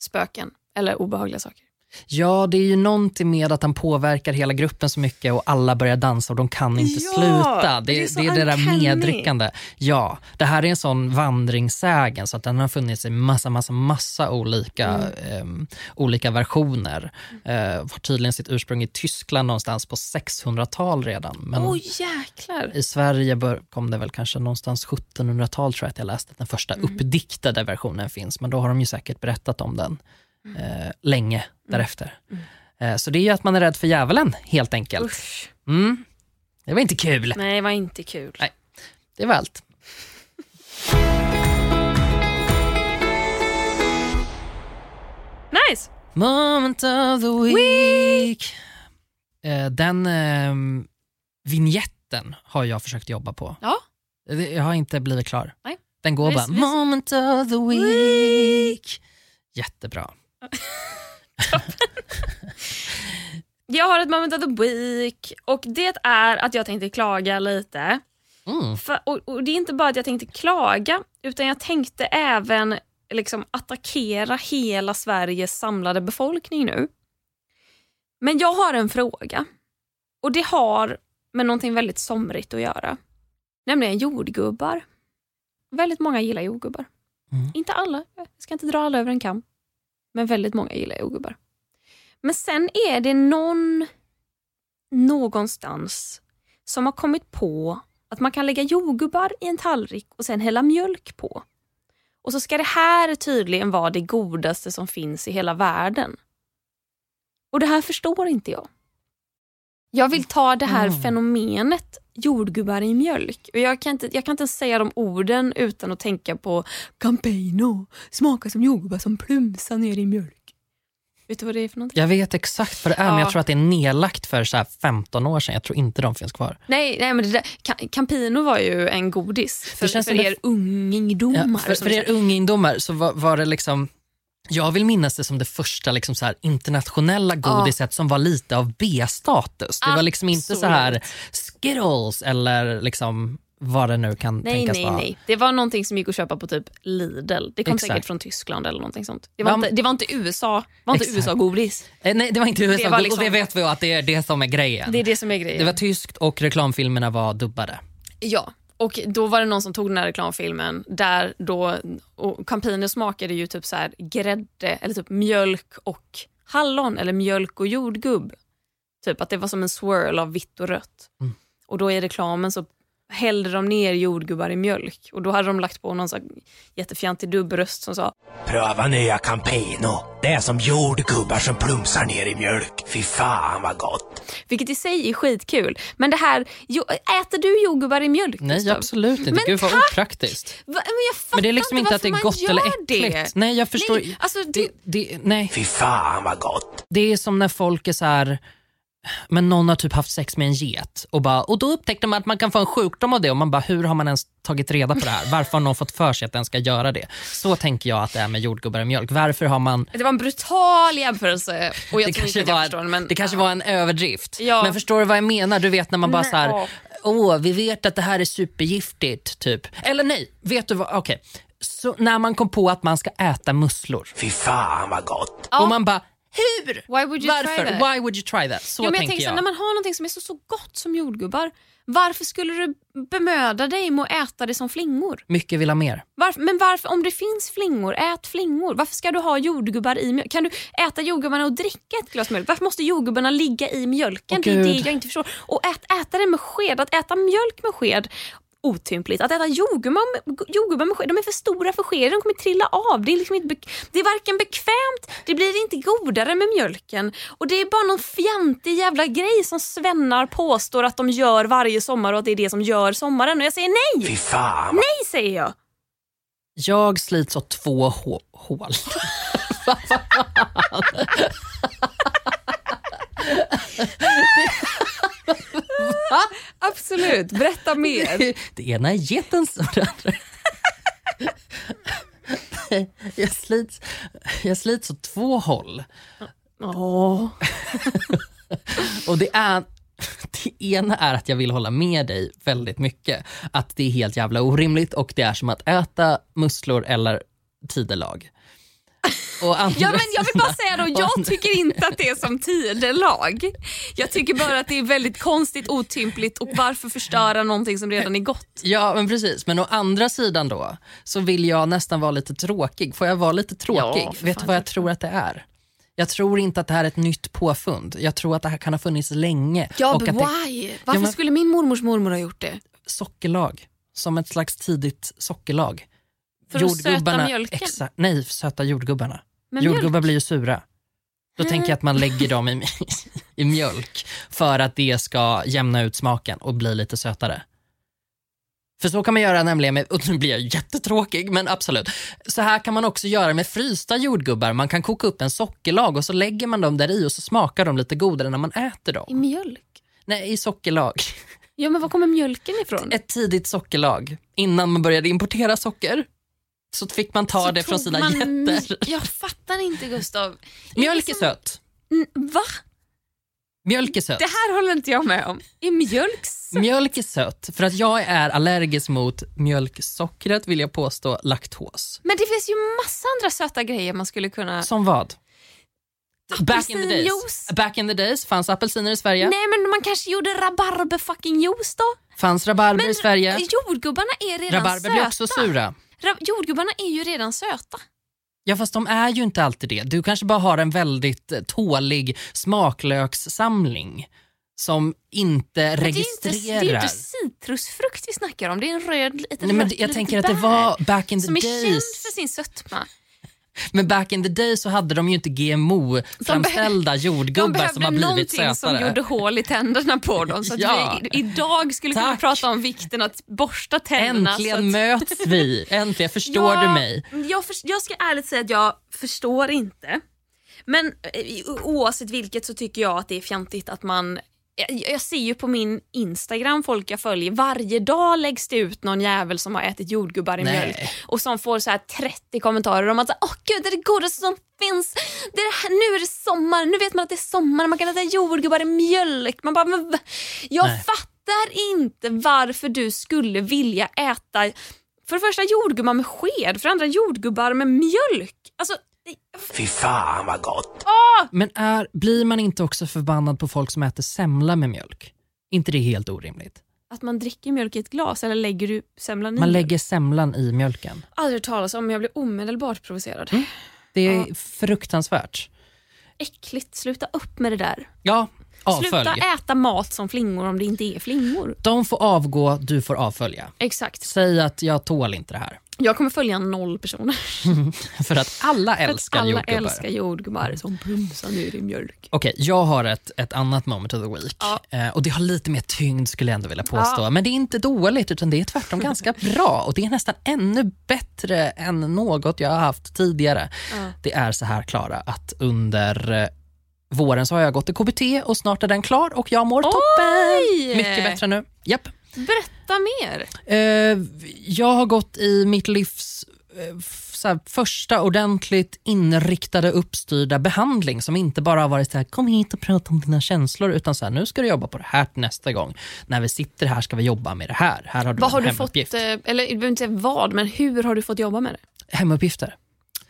spöken eller obehagliga saker. Ja, det är ju någonting med att han påverkar hela gruppen så mycket och alla börjar dansa och de kan inte Ja, sluta. Det, det är det, är det där medryckande. Ja, det här är en sån vandringssägen så att den har funnits i massa, massa, massa olika, Mm. ehm, olika versioner. Uh, har tydligen sitt ursprung i Tyskland någonstans på 600-tal redan. Men Åh jäklar. i Sverige bör, kom det väl kanske någonstans 1700-tal tror jag att jag läste att den första Mm. uppdiktade versionen finns. Men då har de ju säkert berättat om den. Eh, länge därefter. Eh, så det är ju att man är rädd för djävulen helt enkelt. Usch. Mm. Det var inte kul. Nej, det var inte kul. Nej. Det var allt. Nice! Moment of the week. Eh, Den eh, vignetten har jag försökt jobba på. Ja. Jag har inte blivit klar. Nej. Den går Visst, bara visst. moment of the week. Jättebra. Jag har ett moment of the week och det är att jag tänkte klaga lite. Mm. För, och, och Det är inte bara att jag tänkte klaga utan jag tänkte även liksom attackera hela Sveriges samlade befolkning nu. Men jag har en fråga och det har med någonting väldigt somrigt att göra. Nämligen jordgubbar. Väldigt många gillar jordgubbar. Mm. Inte alla, jag ska inte dra alla över en kam. Men väldigt många gillar jordgubbar. Men sen är det någon någonstans som har kommit på att man kan lägga jordgubbar i en tallrik och sen hälla mjölk på. Och så ska det här tydligen vara det godaste som finns i hela världen. Och det här förstår inte jag. Jag vill ta det här Mm. fenomenet jordgubbar i mjölk. Och jag, kan inte, jag kan inte ens säga de orden utan att tänka på Campino, smakar som jordgubbar som plumsar ner i mjölk. Vet du vad det är för någonting? Jag vet exakt vad det är men Ja. jag tror att det är nedlagt för så här 15 år sedan. Jag tror inte de finns kvar. Nej, nej men det där, Ca- Campino var ju en godis för, känns för det- er ungdomar. Ja, för, för er ungdomar så var, var det liksom jag vill minnas det som det första liksom så här internationella godiset som var lite av B-status. Det var liksom inte så här Skittles eller liksom vad det nu kan Nej, tänkas nej, vara. nej. Det var någonting som gick att köpa på typ Lidl. Det kom Exakt. säkert från Tyskland eller någonting sånt. Det var, Ja, inte, det var inte USA, var inte Exakt. USA-godis. Eh, nej, det var inte USA Det var och liksom- det vet vi att det är det som är grejen. Det är det som är grejen. Det var tyskt och reklamfilmerna var dubbade. Ja, och då var det någon som tog den här reklamfilmen där då, och Campino smakade ju typ så här grädde eller typ mjölk och hallon eller mjölk och jordgubb. Typ att det var som en swirl av vitt och rött. Mm. Och då i reklamen så hällde de ner jordgubbar i mjölk och då hade de lagt på någon så här jättefjantig dubbröst som sa Pröva nya Campino. Det är som jordgubbar som plumsar ner i mjölk. Fy fan vad gott. vilket i sig är skitkul. Men det här, jo, äter du jordgubbar i mjölk Nej, Gustav? absolut inte. Men Gud vad tack! opraktiskt. Va, men jag fattar Men det är liksom inte att det är gott eller äckligt. Det. Nej, jag förstår. Nej, alltså, det, det, det, nej. Fy fan vad gott. Det är som när folk är så här men någon har typ haft sex med en get och, bara, och då upptäckte man att man kan få en sjukdom av det och man bara hur har man ens tagit reda på det här? Varför har någon fått för sig att den ska göra det? Så tänker jag att det är med jordgubbar och mjölk. Varför har man Det var en brutal jämförelse och jag det tror kanske, inte att jag var, förstår. Men, det kanske var en överdrift. Ja. Men förstår du vad jag menar? Du vet när man bara Nej, så här, åh vi vet att det här är supergiftigt typ. Eller nej, vet du vad, okej. Så när man kom på att man ska äta musslor Fy fan vad gott. Ja. och man bara hur? Why would you Varför? try that? Why would you try that? Så ja, men jag tänker så, jag. här, när man har någonting som är så, så gott som jordgubbar, varför skulle du bemöda dig med att äta det som flingor? Mycket vill ha mer. Varför, men varför, om det finns flingor, ät flingor. Varför ska du ha jordgubbar i mjölk? Kan du äta jordgubbarna och dricka ett glas mjölk? Varför måste jordgubbarna ligga i mjölken? Åh, det är det jag inte förstår. Och ät, äta det med sked, att äta mjölk med sked otympligt. Att äta jordgubbar med, sked, de är för stora för skeden, de kommer trilla av. Det är, liksom inte det är varken bekvämt, det blir inte godare med mjölken. Och det är bara någon fjantig jävla grej som svennar påstår att de gör varje sommar och att det är det som gör sommaren. Och jag säger nej! Fy fan. Nej säger jag! Jag slits åt två hå- hål. Absolut, berätta mer. Det ena är getens och det andra... Jag slits, jag slits åt två håll. Åh. Och det, är, det ena är att jag vill hålla med dig väldigt mycket. Att det är helt jävla orimligt och det är som att äta musslor eller tidelag. Ja, men jag vill bara säga då, jag tycker inte att det är som tidelag. Jag tycker bara att det är väldigt konstigt, otympligt och varför förstöra någonting som redan är gott? Ja men precis, men å andra sidan då så vill jag nästan vara lite tråkig. Får jag vara lite tråkig? Ja, Vet du vad jag tror att det är? Jag tror inte att det här är ett nytt påfund. Jag tror att det här kan ha funnits länge. Ja, och att det why? Varför men- skulle min mormors mormor ha gjort det? sockerlag, som ett slags tidigt sockerlag. För att söta mjölken? Exa, nej, söta jordgubbarna. Men Jordgubbar mjölk? blir ju sura. Då tänker jag att man lägger dem i... i mjölk för att det ska jämna ut smaken och bli lite sötare. För så kan man göra nämligen med, och nu blir jag jättetråkig, men absolut. Så här kan man också göra med frysta jordgubbar. Man kan koka upp en sockerlag och så lägger man dem där i och så smakar de lite godare när man äter dem. I mjölk? Nej, i sockerlag. Ja, men var kommer mjölken ifrån? Ett tidigt sockerlag innan man började importera socker. Så fick man ta Så det från sina man- getter. Jag fattar inte Gustav. Mjölk är sött. Mm, Va? Mjölk är sött. Det här håller inte jag med om. Är mjölk sött? Mjölk är sött för att jag är allergisk mot mjölksockret vill jag påstå, laktos. Men det finns ju massa andra söta grejer man skulle kunna... Som vad? Back in the days. Apelsinjuice. Back in the days fanns apelsiner i Sverige. Nej men man kanske gjorde rabarber fucking juice då? Fanns rabarber i Sverige. Jordgubbarna är redan Rabarber söta. blir också sura. Jordgubbarna är ju redan söta. Ja fast de är ju inte alltid det. Du kanske bara har en väldigt eh, tålig smaklökssamling som inte Det är, inte, registrerar. det är inte citrusfrukt vi snackar om. Det är en röd liten Nej, men rött jag tänker att det var back in the Som är känd days. för sin sötma. Men back in the days så hade de ju inte GMO-framställda De jordgubbar som har behövde blivit någonting som sötare. gjorde hål i tänderna på dem. Så Ja. vi idag skulle kunna Tack. prata om vikten att borsta tänderna. Äntligen att, möts vi. Äntligen förstår Ja, du mig. Jag, för, jag ska ärligt säga att jag förstår inte. Men eh, oavsett vilket så tycker jag att det är fjantigt att man jag, jag ser ju på min Instagram folk jag följer, varje dag läggs det ut någon jävel som har ätit jordgubbar i Nej. mjölk och som får så här 30 kommentarer om att åh gud det är det godaste som finns. Det är nu är det sommar, nu vet man att det är sommar, man kan äta jordgubbar i mjölk. Man bara, men, jag Nej. fattar inte varför du skulle vilja äta för det första jordgubbar med sked, för det andra jordgubbar med mjölk. Alltså, Fy fan vad gott. Men är, blir man inte också förbannad på folk som äter semla med mjölk? inte det helt orimligt? att man dricker mjölk i ett glas eller lägger du semlan i Man mjölk? lägger semlan i mjölken. Aldrig talas om, men jag blir omedelbart provocerad. Det är fruktansvärt. Äckligt, sluta upp med det där. Ja, avfölj. Sluta äta mat som flingor om det inte är flingor. De får avgå, du får avfölja. Exakt. Säg att jag tål inte det här. Jag kommer följa noll personer. För att alla För att älskar alla jordgubbar. älskar jordgubbar som plumsar ner i mjölk. Okej, jag har ett, ett annat moment of the week. Ja. Eh, och Det har lite mer tyngd skulle jag ändå vilja påstå. Men det är inte dåligt utan det är tvärtom ganska bra. Och Det är nästan ännu bättre än något jag har haft tidigare. Ja. Det är så här Klara, att under eh, våren så har jag gått i KBT och snart är den klar och jag mår toppen. Mycket bättre nu. Japp. Berätta mer. Eh, jag har gått i mitt livs eh, här, första ordentligt inriktade uppstyrda behandling som inte bara har varit så här, kom hit och prata om dina känslor utan så här, nu ska du jobba på det här till nästa gång. När vi sitter här ska vi jobba med det här. Här har du Vad en har du fått, eh, eller du behöver inte säga vad, men hur har du fått jobba med det? Hemuppgifter.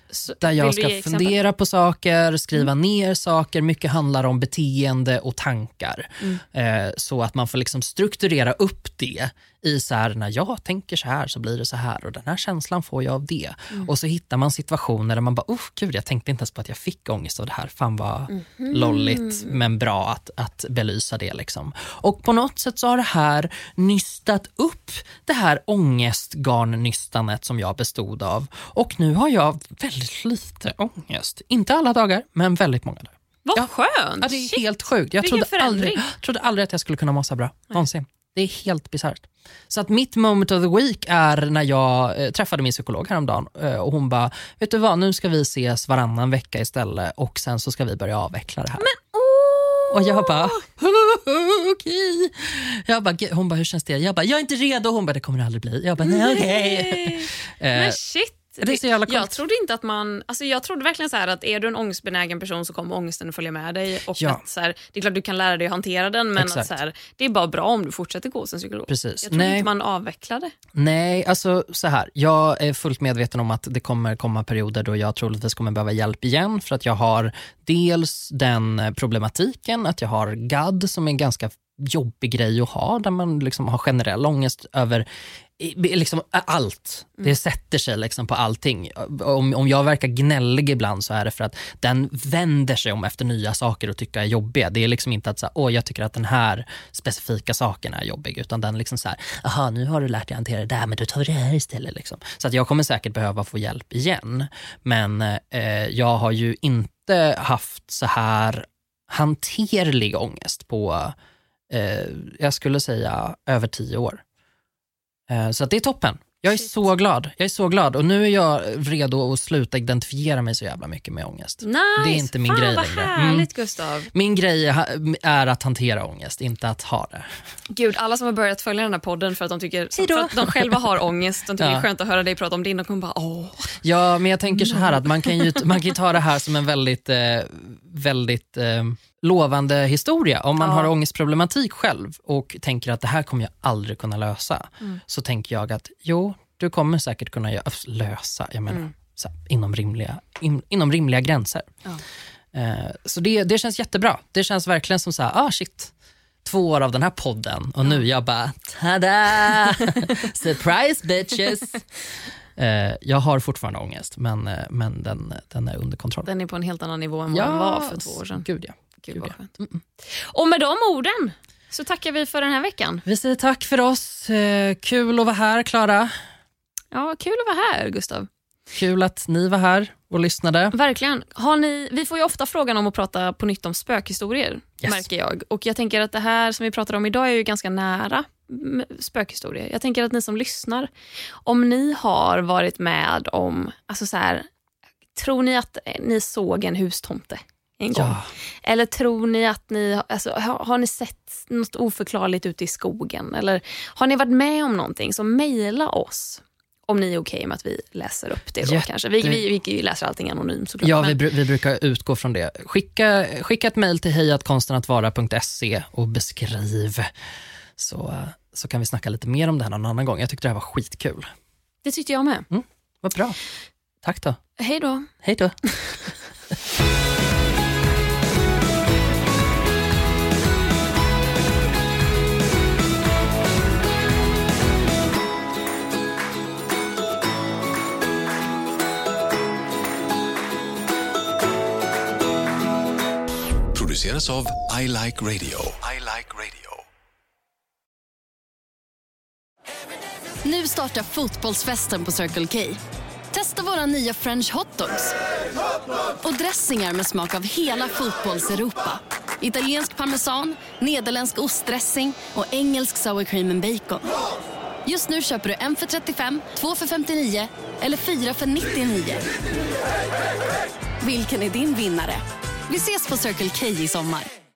Så, Där jag ska fundera på saker, skriva ner saker. Mycket handlar om beteende och tankar. Eh, så att man får liksom strukturera upp det i så här, när jag tänker så här så blir det så här och den här känslan får jag av det. Och så hittar man situationer där man bara, oh, gud jag tänkte inte ens på att jag fick ångest av det här. Fan vad lolligt men bra att, att belysa det. Liksom. Och på något sätt så har det här nystat upp det här ångestgarnnystanet som jag bestod av. Och nu har jag väldigt lite ångest. Inte alla dagar, men väldigt många dagar. Vad Ja. skönt! Ja, det är Shit. helt sjukt. Jag trodde aldrig, trodde aldrig att jag skulle kunna må så bra. Någonsin. Det är helt bisarrt. Så att mitt moment of the week är när jag eh, träffade min psykolog häromdagen eh, och hon bara, vet du vad, nu ska vi ses varannan vecka istället och sen så ska vi börja avveckla det här. Åh! Och jag bara, okej. Jag bara, "Gud." Hon bara, hur känns det? Jag bara, jag är inte redo. Hon bara, det kommer det aldrig bli. Jag bara, nej okej. Men Eh, shit. Det är så jävla jag trodde inte att man, alltså jag trodde verkligen så att är du en ångestbenägen person så kommer ångesten följa med dig. Och Ja. att så här, det är klart du kan lära dig att hantera den men Exakt. att så här, det är bara bra om du fortsätter gå hos en psykolog. Precis. Jag Nej. inte man avvecklade. Nej, alltså så här. Jag är fullt medveten om att det kommer komma perioder då jag troligtvis kommer behöva hjälp igen för att jag har dels den problematiken att jag har GAD som är ganska jobbig grej att ha där man liksom har generell ångest över liksom allt. Det sätter sig liksom på allting. Om, om jag verkar gnällig ibland så är det för att den vänder sig om efter nya saker och tycker är jobbiga. Det är liksom inte att så här, Åh, jag tycker att den här specifika saken är jobbig utan den liksom så här, aha nu har du lärt dig hantera det där men då tar vi det här istället. Liksom. Så att jag kommer säkert behöva få hjälp igen. Men eh, jag har ju inte haft så här hanterlig ångest på, eh, jag skulle säga, över tio år. Eh, så att det är toppen. Jag är Shit. så glad. Jag är så glad och nu är jag redo att sluta identifiera mig så jävla mycket med ångest. Nice. Det är inte min Fan, grej vad längre. härligt Gustav. Min grej är- att hantera ångest, inte att ha det. Gud, alla som har börjat följa den här podden för att de, tycker, för att de själva har ångest, de tycker Ja. det är skönt att höra dig prata om din, de kommer bara åh. Ja, men jag tänker så här att man kan ju, man kan ju ta det här som en väldigt, eh, väldigt eh, lovande historia. Om man Ja. har ångestproblematik själv och tänker att det här kommer jag aldrig kunna lösa, så tänker jag att jo, du kommer säkert kunna lösa, jag menar, så här, inom, rimliga, in, inom rimliga gränser. Ja. Eh, så det, det känns jättebra. Det känns verkligen som så här, ah shit, två år av den här podden och nu jag bara, tada! Surprise bitches! Eh, jag har fortfarande ångest, men, eh, men den, den är under kontroll. Den är på en helt annan nivå än vad den var för två år sedan. Gud ja. Gud, vad skönt. Och med de orden så tackar vi för den här veckan. Vi säger tack för oss. Eh, kul att vara här, Klara. Ja, kul att vara här Gustav. Kul att ni var här och lyssnade. Verkligen. Har ni, vi får ju ofta frågan om att prata på nytt om spökhistorier, Yes. märker jag. Och jag tänker att det här som vi pratar om idag är ju ganska nära mm, spökhistorier. Jag tänker att ni som lyssnar, om ni har varit med om, alltså så här, tror ni att ni såg en hustomte en gång? Ja. Eller tror ni att ni, alltså, har, har ni sett något oförklarligt ute i skogen? Eller har ni varit med om någonting? Så mejla oss om ni är okej med att vi läser upp det. Då, Jätte- kanske. Vi, vi, vi läser allting anonymt såklart. Ja, men- vi, vi brukar utgå från det. Skicka, skicka ett mejl till hejatkonstenatvara.se och beskriv så, så kan vi snacka lite mer om det här någon annan gång. Jag tyckte det här var skitkul. Det tyckte jag med. Vad bra. Tack då. Hej då. Hej då. Produceras av I Like Radio. I like radio. Nu startar fotbollsfesten på Circle K. Testa våra nya French hotdogs och dressingar med smak av hela fotbolls-Europa. Italiensk parmesan, nederländsk ostdressing och engelsk sour cream and bacon. Just nu köper du en för 35, två för 59 eller fyra för 99. Vilken är din vinnare? Vi ses på Circle K i sommar.